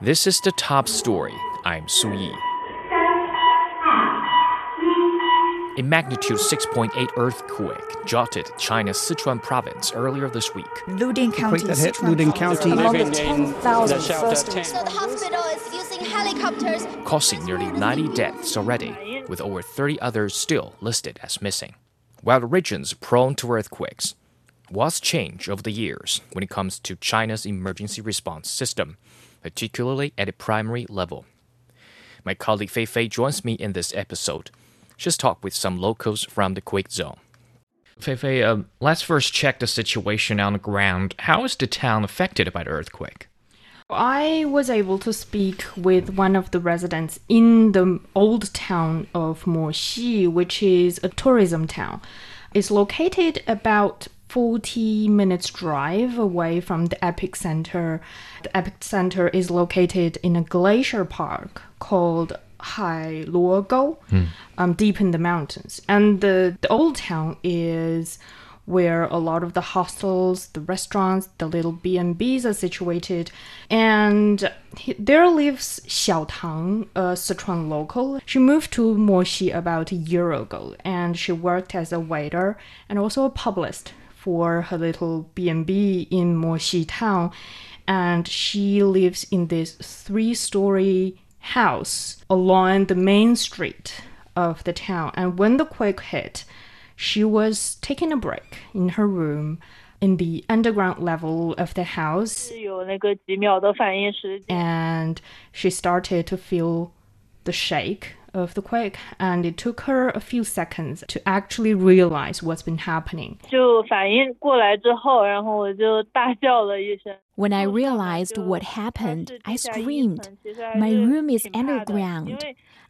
This is the top story. I'm Su Yi. A magnitude 6.8 earthquake jolted China's Sichuan province earlier this week. Luding County, that hit Sichuan Luding province, County. among the 10,000 the shelter first. So the hospital is using helicopters. causing nearly 90 deaths already, with over 30 others still listed as missing. While the region's prone to earthquakes, what's changed over the years when it comes to China's emergency response system, particularly at a primary level? My colleague Fei Fei joins me in this episode. She's talked with some locals from the quake zone. Fei Fei, uh, let's first check the situation on the ground. How is the town affected by the earthquake? I was able to speak with one of the residents in the old town of Moxi, which is a tourism town. It's located about 40 minutes drive away from the epicenter. The epicenter is located in a glacier park called Hai Luogou, um, deep in the mountains. And the, the old town is where a lot of the hostels, the restaurants, the little B&Bs are situated. And he- there lives Xiao Tang, a Sichuan local. She moved to Moxi about a year ago and she worked as a waiter and also a publicist for her little B&B in Moxi town and she lives in this three-story house along the main street of the town. And when the quake hit she was taking a break in her room in the underground level of the house. and she started to feel the shake of the quake, and it took her a few seconds to actually realize what's been happening. When I realized what happened, I screamed. My room is underground.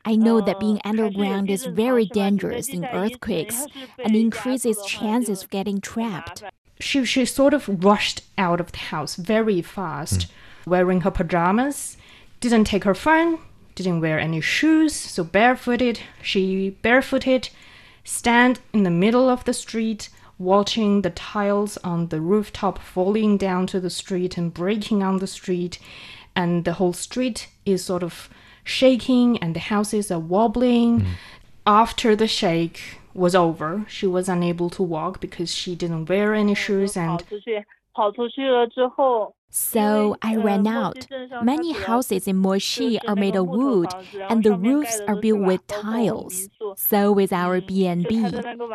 I know that being underground is very dangerous in earthquakes and increases chances of getting trapped. She, she sort of rushed out of the house very fast, mm. wearing her pajamas, didn't take her phone, didn't wear any shoes, so barefooted, she barefooted, stand in the middle of the street, watching the tiles on the rooftop falling down to the street and breaking on the street, and the whole street is sort of shaking and the houses are wobbling. After the shake was over, she was unable to walk because she didn't wear any shoes 跑 and 出去，跑出去了之后， so I ran out. Many houses in Moxi are made of wood, and the roofs are built with tiles. So is our BNB,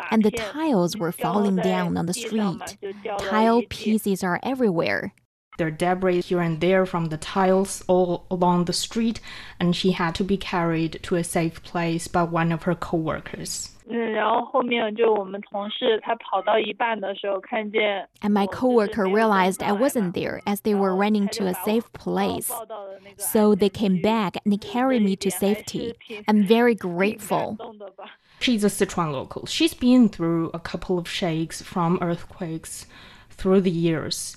and the tiles were falling down on the street. Tile pieces are everywhere. There are debris here and there from the tiles all along the street, and she had to be carried to a safe place by one of her coworkers. 嗯，然后后面就我们同事他跑到一半的时候，看见 And my 我就是 coworker 没有跟 realized 上 I 来嘛 wasn't there as they 然 were 后 running 他 to 就 a 把我 safe 把我 place. 抱到了那个 So 安 they 全 came 区 back and they 就 carried 这 me 一 to 点还是 safety. 挺 I'm very 挺感 grateful. 动的吧。 She's a Sichuan local. She's been through a couple of shakes from earthquakes through the years,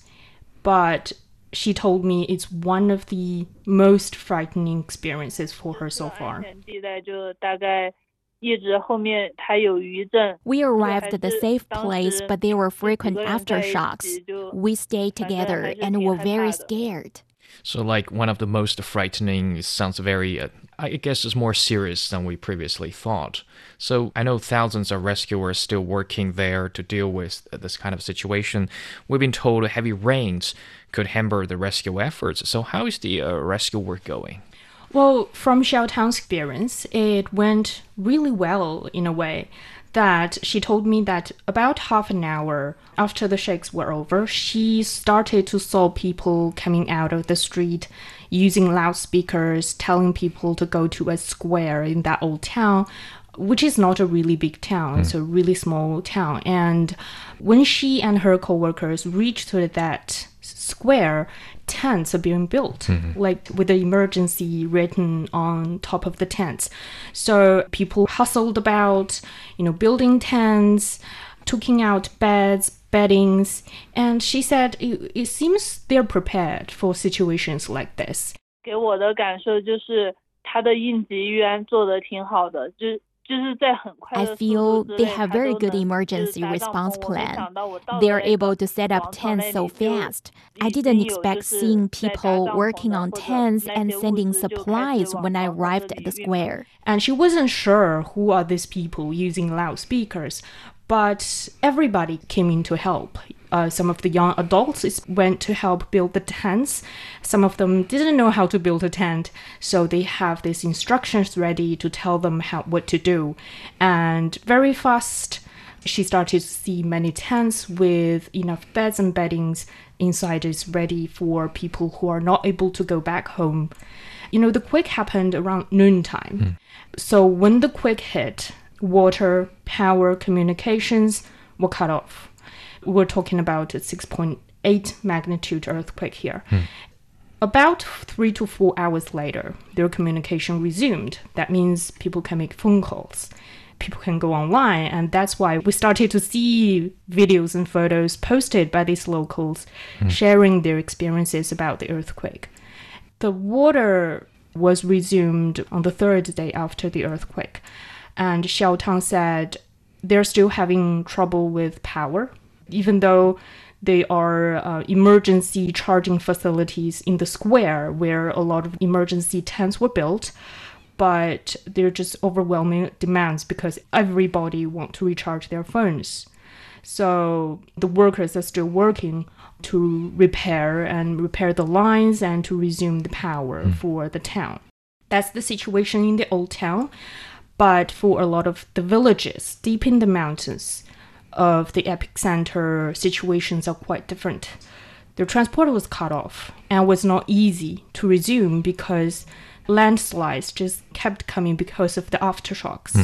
but she told me it's one of the most frightening experiences for her so 安 far. We arrived at the safe place, but there were frequent aftershocks. We stayed together and were very scared. So, like, one of the most frightening sounds very, uh, I guess, is more serious than we previously thought. So, I know thousands of rescuers still working there to deal with uh, this kind of situation. We've been told heavy rains could hamper the rescue efforts. So, how is the uh, rescue work going? Well, from Xiao Tang's experience, it went really well in a way that she told me that about half an hour after the shakes were over, she started to saw people coming out of the street using loudspeakers, telling people to go to a square in that old town. Which is not a really big town, hmm. it's a really small town. And when she and her coworkers reached to that square, tents are being built, like with the emergency written on top of the tents. So people hustled about, you know, building tents, taking out beds, beddings, and she said it, it seems they're prepared for situations like this. 给我的感受就是他的应急预案做的挺好的，就是 就是在很快 I feel they have very good emergency response plan. They are able to set up tents so fast. I didn't expect seeing people working on tents and sending supplies when I arrived at the square. And she wasn't sure who are these people using loudspeakers, but everybody came in to help, uh, some of the young adults went to help build the tents. Some of them didn't know how to build a tent, so they have these instructions ready to tell them how what to do. And very fast, she started to see many tents with enough beds and beddings inside is ready for people who are not able to go back home. You know, the quake happened around noontime. So when the quake hit, water, power, communications were cut off. We're talking about a 6.8 magnitude earthquake here. Hmm. About three to four hours later, their communication resumed. That means people can make phone calls, people can go online, and that's why we started to see videos and photos posted by these locals hmm. sharing their experiences about the earthquake. The water was resumed on the third day after the earthquake, and Xiao Tang said they're still having trouble with power, even though they are uh, emergency charging facilities in the square where a lot of emergency tents were built but they're just overwhelming demands because everybody want to recharge their phones. So the workers are still working to repair and repair the lines and to resume the power for the town. That's the situation in the old town but for a lot of the villages deep in the mountains of the epicenter situations are quite different. The transport was cut off and was not easy to resume because landslides just kept coming because of the aftershocks.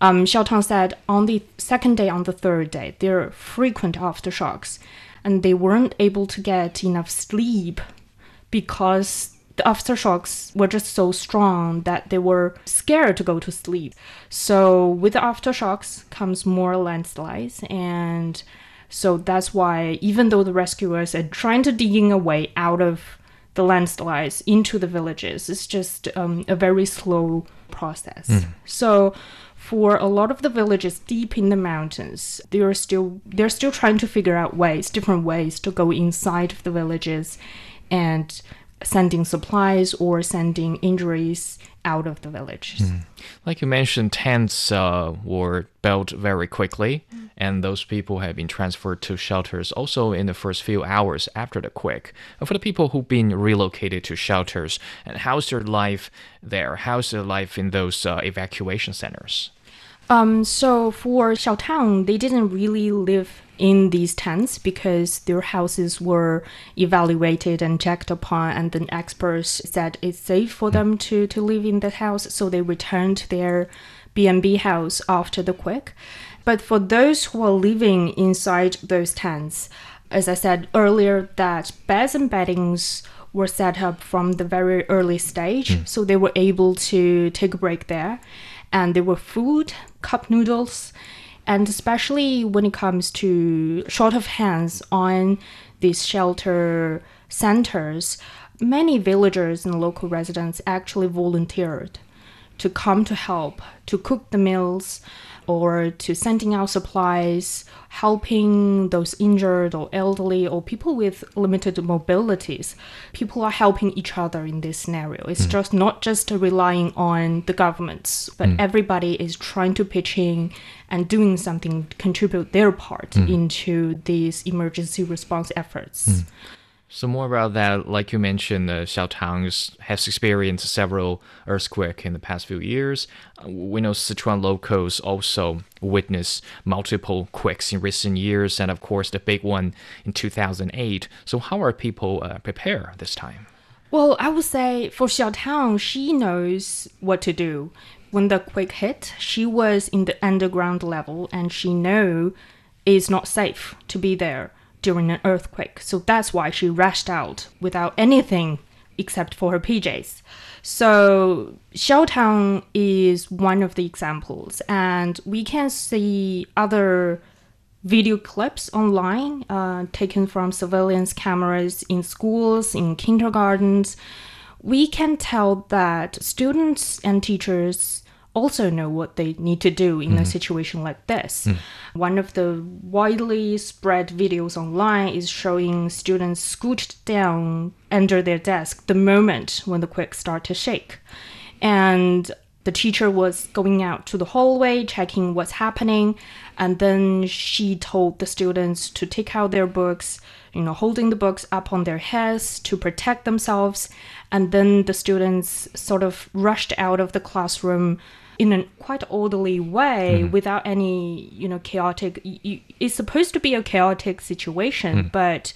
Um, Xiao Tang said on the second day, on the third day, there are frequent aftershocks, and they weren't able to get enough sleep because the aftershocks were just so strong that they were scared to go to sleep. So with the aftershocks comes more landslides and so that's why even though the rescuers are trying to digging a way out of the landslides into the villages, it's just um, a very slow process. So for a lot of the villages deep in the mountains, they are still they're still trying to figure out ways, different ways to go inside of the villages and sending supplies or sending injuries out of the villages. Like you mentioned, tents uh, were built very quickly, and those people have been transferred to shelters also in the first few hours after the quake. And for the people who've been relocated to shelters, and how's their life there? How's their life in those uh, evacuation centers? Um, so for Xiaotang, they didn't really live in these tents because their houses were evaluated and checked upon, and then experts said it's safe for them to, to live in that house, so they returned to their B&B house after the quake. But for those who are living inside those tents, as I said earlier, that beds and beddings were set up from the very early stage, so they were able to take a break there. And there were food, cup noodles, and especially when it comes to short of hands on these shelter centers, many villagers and local residents actually volunteered to come to help, to cook the meals, or to sending out supplies, helping those injured or elderly or people with limited mobilities. People are helping each other in this scenario. It's mm. just not just relying on the governments, but mm. everybody is trying to pitch in and doing something, contribute their part mm. into these emergency response efforts. So more about that, like you mentioned, uh, Xiaotang has experienced several earthquakes in the past few years. Uh, we know Sichuan locals also witnessed multiple quakes in recent years, and of course the big one in 2008. So how are people uh, prepared this time? Well, I would say for Xiaotang, she knows what to do. When the quake hit, she was in the underground level and she know it's not safe to be there during an earthquake. So that's why she rushed out without anything except for her PJs. So Xiaotang is one of the examples and we can see other video clips online uh, taken from surveillance cameras in schools, in kindergartens, we can tell that students and teachers also know what they need to do in a mm-hmm. situation like this. Mm. One of the widely spread videos online is showing students scooched down under their desk the moment when the quick start to shake. And the teacher was going out to the hallway checking what's happening and then she told the students to take out their books you know holding the books up on their heads to protect themselves. And then the students sort of rushed out of the classroom in a quite orderly way mm-hmm. without any you know chaotic it's supposed to be a chaotic situation mm. but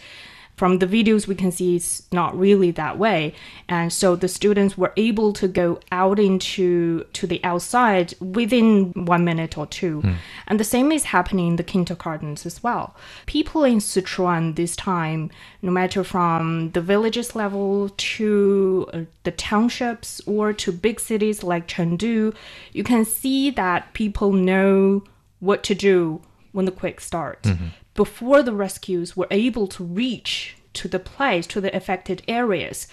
from the videos we can see it's not really that way. And so the students were able to go out into to the outside within one minute or two. And the same is happening in the kindergartens as well. People in sichuan this time no matter from the villages level to uh, the townships or to big cities like chengdu you can see that people know what to do when the quake starts before the rescues were able to reach to the place, to the affected areas,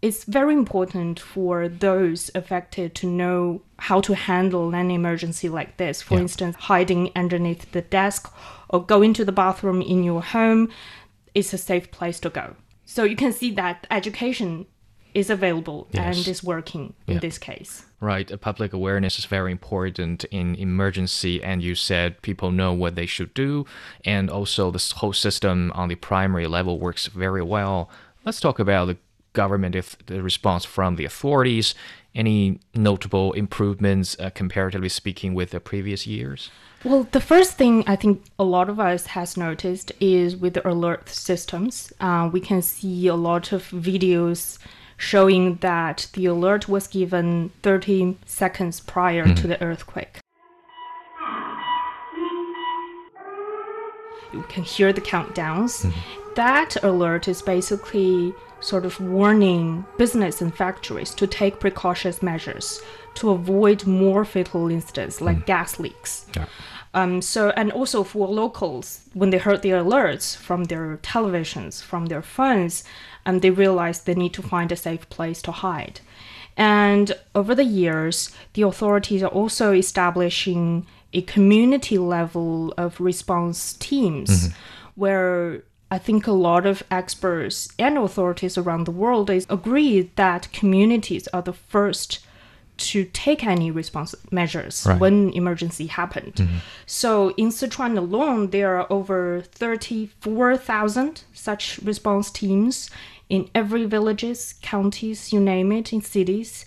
it's very important for those affected to know how to handle an emergency like this. For instance, hiding underneath the desk or going to the bathroom in your home is a safe place to go. So you can see that education is available Yes. and is working in this case. Right, uh, public awareness is very important in emergency, and you said people know what they should do, and also this whole system on the primary level works very well. Let's talk about the government, if the response from the authorities, any notable improvements, uh, comparatively speaking, with the previous years? Well, the first thing I think a lot of us has noticed is with the alert systems. Uh, we can see a lot of videos showing that the alert was given 30 seconds prior to mm-hmm. the earthquake. You can hear the countdowns. Mm-hmm. That alert is basically sort of warning business and factories to take precautions measures to avoid more fatal incidents like gas leaks. Yeah. Um, so, and also for locals, when they heard the alerts from their televisions, from their phones, um, they realized they need to find a safe place to hide. And over the years, the authorities are also establishing a community level of response teams where I think a lot of experts and authorities around the world is agreed that communities are the first to take any response measures Right. when emergency happened. Mm-hmm. So in Sichuan alone, there are over 34,000 such response teams in every villages, counties, you name it, in cities.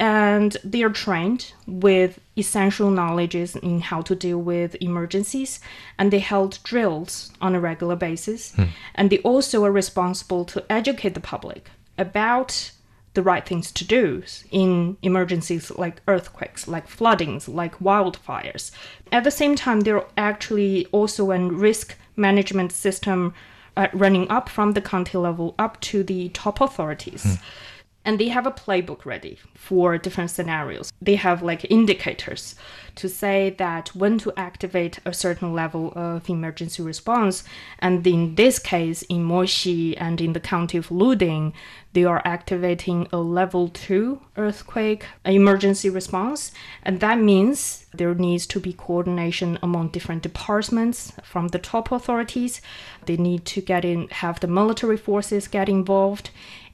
And they are trained with essential knowledges in how to deal with emergencies, and they held drills on a regular basis. And they also are responsible to educate the public about the right things to do in emergencies like earthquakes, like floodings, like wildfires. At the same time, they're actually also a risk management system uh, running up from the county level up to the top authorities. And they have a playbook ready for different scenarios. They have like indicators to say that when to activate a certain level of emergency response. And in this case, in Moxi and in the county of Luding, they are activating a level two earthquake emergency response. And that means there needs to be coordination among different departments from the top authorities. They need to get in, have the military forces get involved.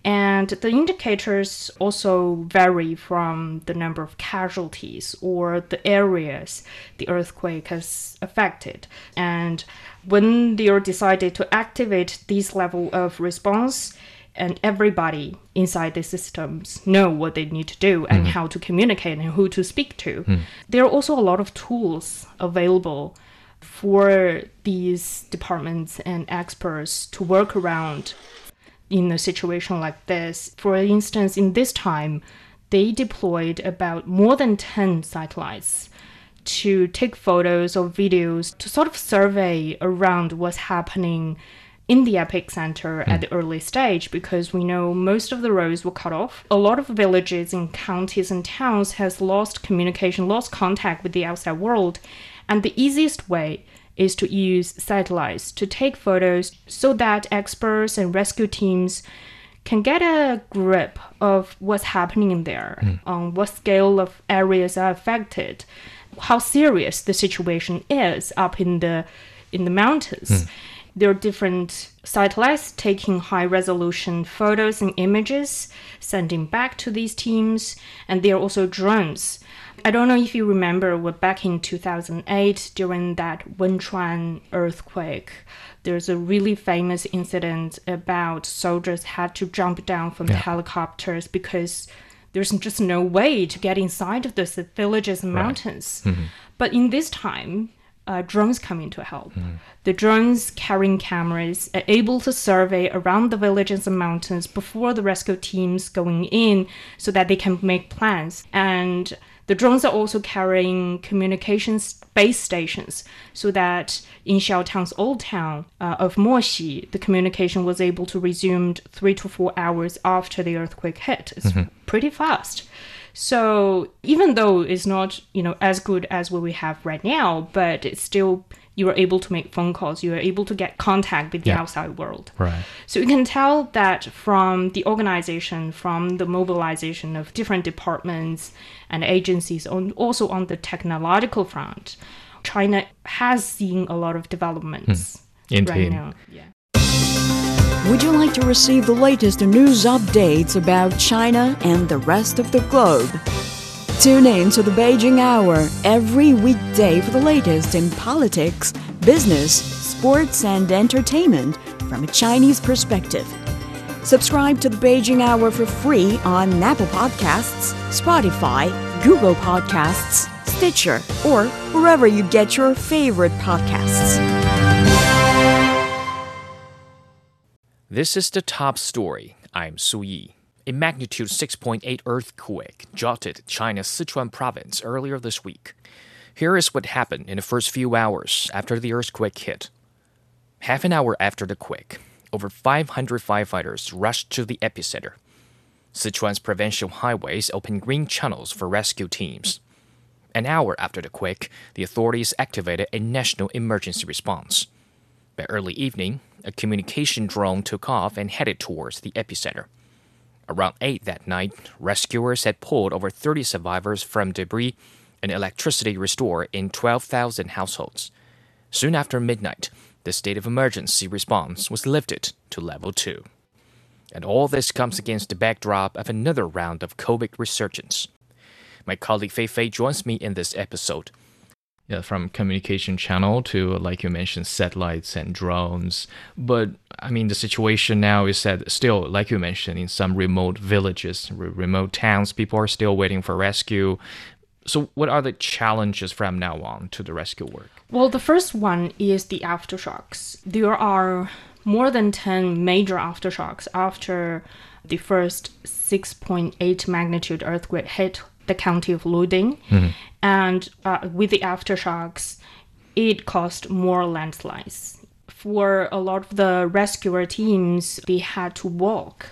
And the indicators also vary from the number of casualties or the areas the earthquake has affected. And when they are decided to activate this level of response, and everybody inside the systems know what they need to do and mm. how to communicate and who to speak to. Mm. There are also a lot of tools available for these departments and experts to work around in a situation like this. For instance, in this time, they deployed about more than 10 satellites to take photos or videos to sort of survey around what's happening in the epicenter hmm. at the early stage because we know most of the roads were cut off. A lot of villages and counties and towns has lost communication, lost contact with the outside world. And the easiest way is to use satellites to take photos so that experts and rescue teams can get a grip of what's happening in there, hmm. on what scale of areas are affected, how serious the situation is up in the in the mountains. Hmm. There are different satellites taking high resolution photos and images, sending back to these teams, and there are also drones. I don't know if you remember, but back in 2008, during that Wenchuan earthquake, there's a really famous incident about soldiers had to jump down from the helicopters because there's just no way to get inside of the villages and mountains. Mm-hmm. But in this time, uh, drones come in to help. The drones carrying cameras are able to survey around the villages and mountains before the rescue teams going in so that they can make plans. And the drones are also carrying communications base stations so that in Xiaotang's old town uh, of Moxi, the communication was able to resume three to four hours after the earthquake hit. It's pretty fast. So even though it's not, you know, as good as what we have right now, but it's still you are able to make phone calls, you are able to get contact with the Yeah. outside world. Right. So you can tell that from the organization, from the mobilization of different departments and agencies, and also on the technological front, China has seen a lot of developments hmm. right Indeed. now. Yeah. Would you like to receive the latest news updates about China and the rest of the globe? Tune in to the Beijing Hour every weekday for the latest in politics, business, sports, and entertainment from a Chinese perspective. Subscribe to the Beijing Hour for free on Apple Podcasts, Spotify, Google Podcasts, Stitcher, or wherever you get your favorite podcasts. This is the top story. I'm Su Yi. A magnitude 6.8 earthquake jolted China's Sichuan province earlier this week. Here is what happened in the first few hours after the earthquake hit. Half an hour after the quake, over 500 firefighters rushed to the epicenter. Sichuan's provincial highways opened green channels for rescue teams. An hour after the quake, the authorities activated a national emergency response. By early evening, a communication drone took off and headed towards the epicenter. Around 8 that night, rescuers had pulled over 30 survivors from debris and electricity restored in 12,000 households. Soon after midnight, the state of emergency response was lifted to level 2. And all this comes against the backdrop of another round of COVID resurgence. My colleague Fei Fei joins me in this episode. Yeah, from communication channel to, like you mentioned, satellites and drones. But I mean, the situation now is that still, like you mentioned, in some remote villages, re- remote towns, people are still waiting for rescue. So, what are the challenges from now on to the rescue work? Well, the first one is the aftershocks. There are more than 10 major aftershocks after the first 6.8 magnitude earthquake hit the county of Luding. And uh, with the aftershocks, it caused more landslides. For a lot of the rescuer teams, they had to walk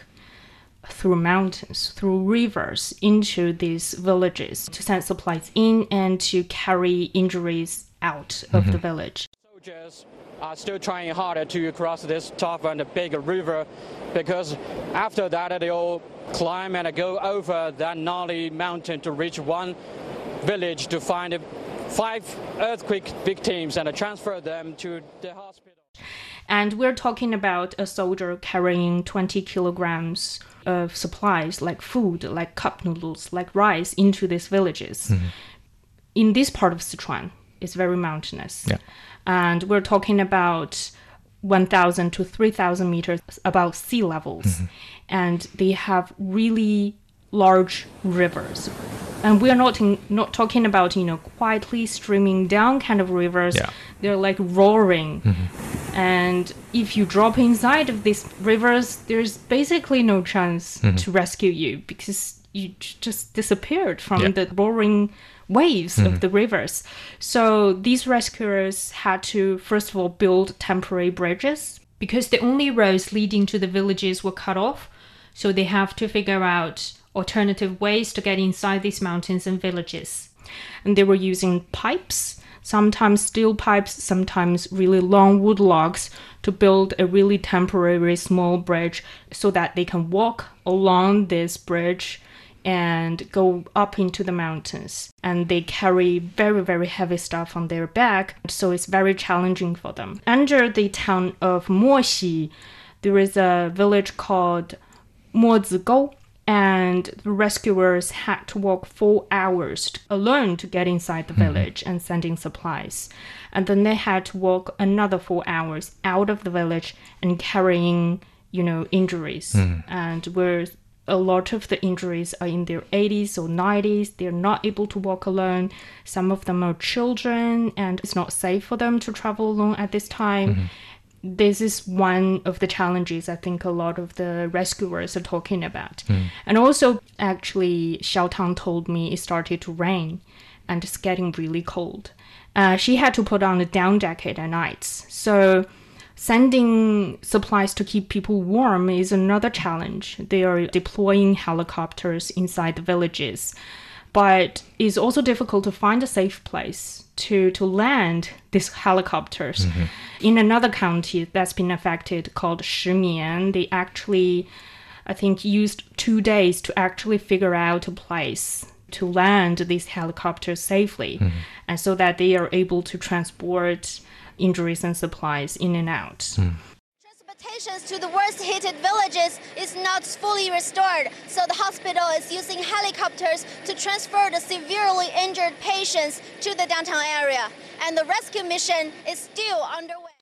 through mountains, through rivers into these villages to send supplies in and to carry injuries out of the village. Soldiers are still trying harder to cross this tough and big river because after that they'll climb and go over that gnarly mountain to reach one village to find five earthquake victims and transfer them to the hospital. And we're talking about a soldier carrying 20 kilograms of supplies like food, like cup noodles, like rice into these villages. Mm-hmm. In this part of Sichuan, it's very mountainous. Yeah. And we're talking about 1,000 to 3,000 meters above sea levels. Mm-hmm. And they have really large rivers. And we're not in, not talking about, you know, quietly streaming down kind of rivers. Yeah. They're like roaring. Mm-hmm. And if you drop inside of these rivers, there's basically no chance mm-hmm. to rescue you because you just disappeared from Yeah. the roaring waves of mm-hmm. the rivers. So these rescuers had to, first of all, build temporary bridges because the only roads leading to the villages were cut off. So they have to figure out alternative ways to get inside these mountains and villages. And they were using pipes, sometimes steel pipes, sometimes really long wood logs to build a really temporary small bridge so that they can walk along this bridge and go up into the mountains. And they carry very, very heavy stuff on their back, so it's very challenging for them. Under the town of Moxi, there is a village called Mozigou, and the rescuers had to walk four hours alone to get inside the mm-hmm. village and send in supplies. And then they had to walk another four hours out of the village and carrying, you know, injuries. Mm-hmm. And where a lot of the injuries are in their 80s or 90s, they're not able to walk alone. Some of them are children, and it's not safe for them to travel alone at this time this is one of the challenges I think a lot of the rescuers are talking about. And also, actually, Xiao Tang told me it started to rain and it's getting really cold. Uh, she had to put on a down jacket at nights. So, sending supplies to keep people warm is another challenge. They are deploying helicopters inside the villages. But it's also difficult to find a safe place to, to land these helicopters. Mm-hmm. In another county that's been affected called Shimian, they actually, I think, used two days to actually figure out a place to land these helicopters safely, mm-hmm. and so that they are able to transport injuries and supplies in and out. Hmm. Transportations to the worst hit villages is not fully restored, so the hospital is using helicopters to transfer the severely injured patients to the downtown area. And the rescue mission is still underway.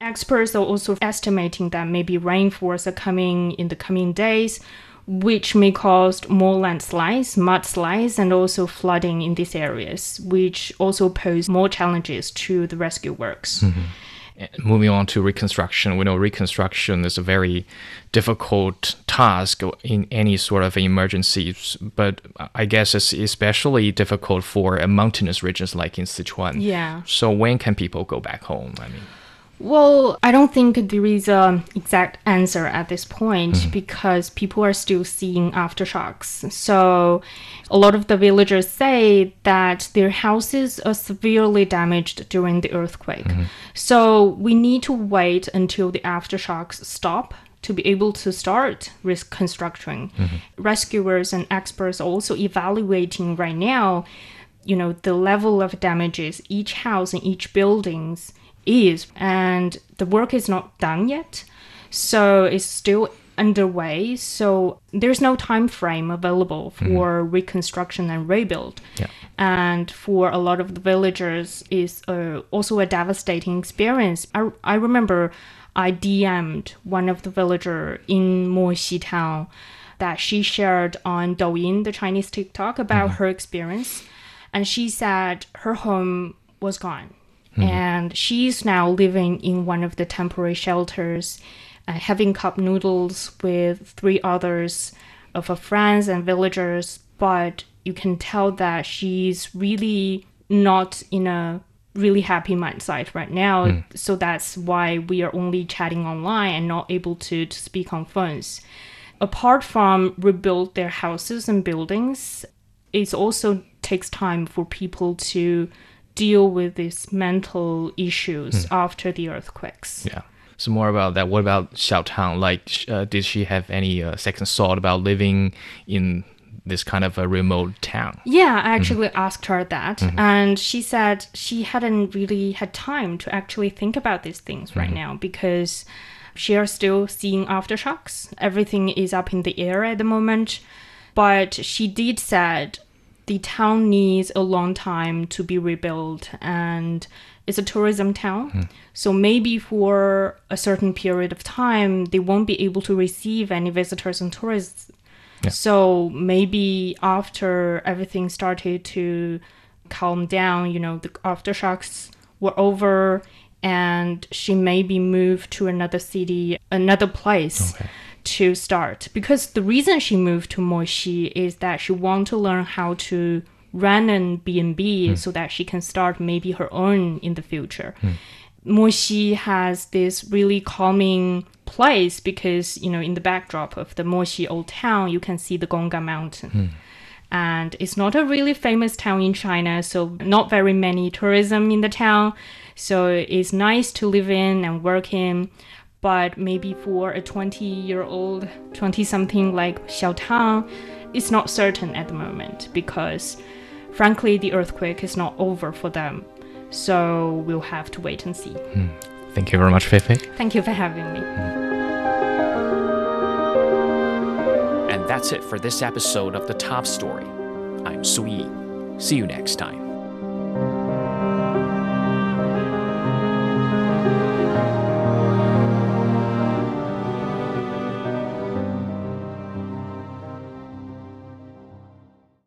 Experts are also estimating that maybe rainfalls are coming in the coming days, which may cause more landslides, mudslides, and also flooding in these areas, which also pose more challenges to the rescue works. And Moving on to reconstruction, we know reconstruction is a very difficult task in any sort of emergencies, but I guess it's especially difficult for mountainous regions like in Sichuan. Yeah. So when can people go back home? I mean, Well, I don't think there is an exact answer at this point mm-hmm. because people are still seeing aftershocks. So, a lot of the villagers say that their houses are severely damaged during the earthquake. Mm-hmm. So, we need to wait until the aftershocks stop to be able to start reconstructing. Mm-hmm. Rescuers and experts are also evaluating right now you know the level of damages each house and each buildings is and the work is not done yet. So it's still underway. So there's no time frame available for reconstruction and rebuild. Yeah. and for a lot of the villagers is uh, also a devastating experience. I, I remember i dm'd one of the villager in moxi town that she shared on douyin the chinese tiktok about her experience. And she said her home was gone and she's now living in one of the temporary shelters uh, having cup noodles with three others of her friends and villagers. But you can tell that she's really not in a really happy mindset right now. So that's why we are only chatting online and not able to, to speak on phones. Apart from rebuild their houses and buildings it also takes time for people to deal with these mental issues after the earthquakes. yeah. So more about that. What about Xiao Tang? Like, uh, did she have any uh, second thought about living in this kind of a remote town? Yeah, I actually asked her that, and she said she hadn't really had time to actually think about these things right now because she are still seeing aftershocks. Everything is up in the air at the moment, but she did said the town needs a long time to be rebuilt and it's a tourism town. Hmm. So maybe for a certain period of time they won't be able to receive any visitors and tourists. So maybe after everything started to calm down, you know, the aftershocks were over and she maybe moved to another city, another place Okay. To start. Because the reason she moved to Moxi is that she want to learn how to run an B&B hmm. so that she can start maybe her own in the future. Hmm. Moxi has this really calming place because, you know, in the backdrop of the Moxi old town, you can see the Gongga mountain. Hmm. and it's not a really famous town in China, so not very many tourism in the town. So it's nice to live in and work in. But maybe for a 20 year old, 20 something like Xiao Tang, it's not certain at the moment because, frankly, the earthquake is not over for them. So we'll have to wait and see. Hmm. Thank you very much, Fei Fei. Thank you for having me. And that's it for this episode of The Top Story. I'm Su Yi See you next time.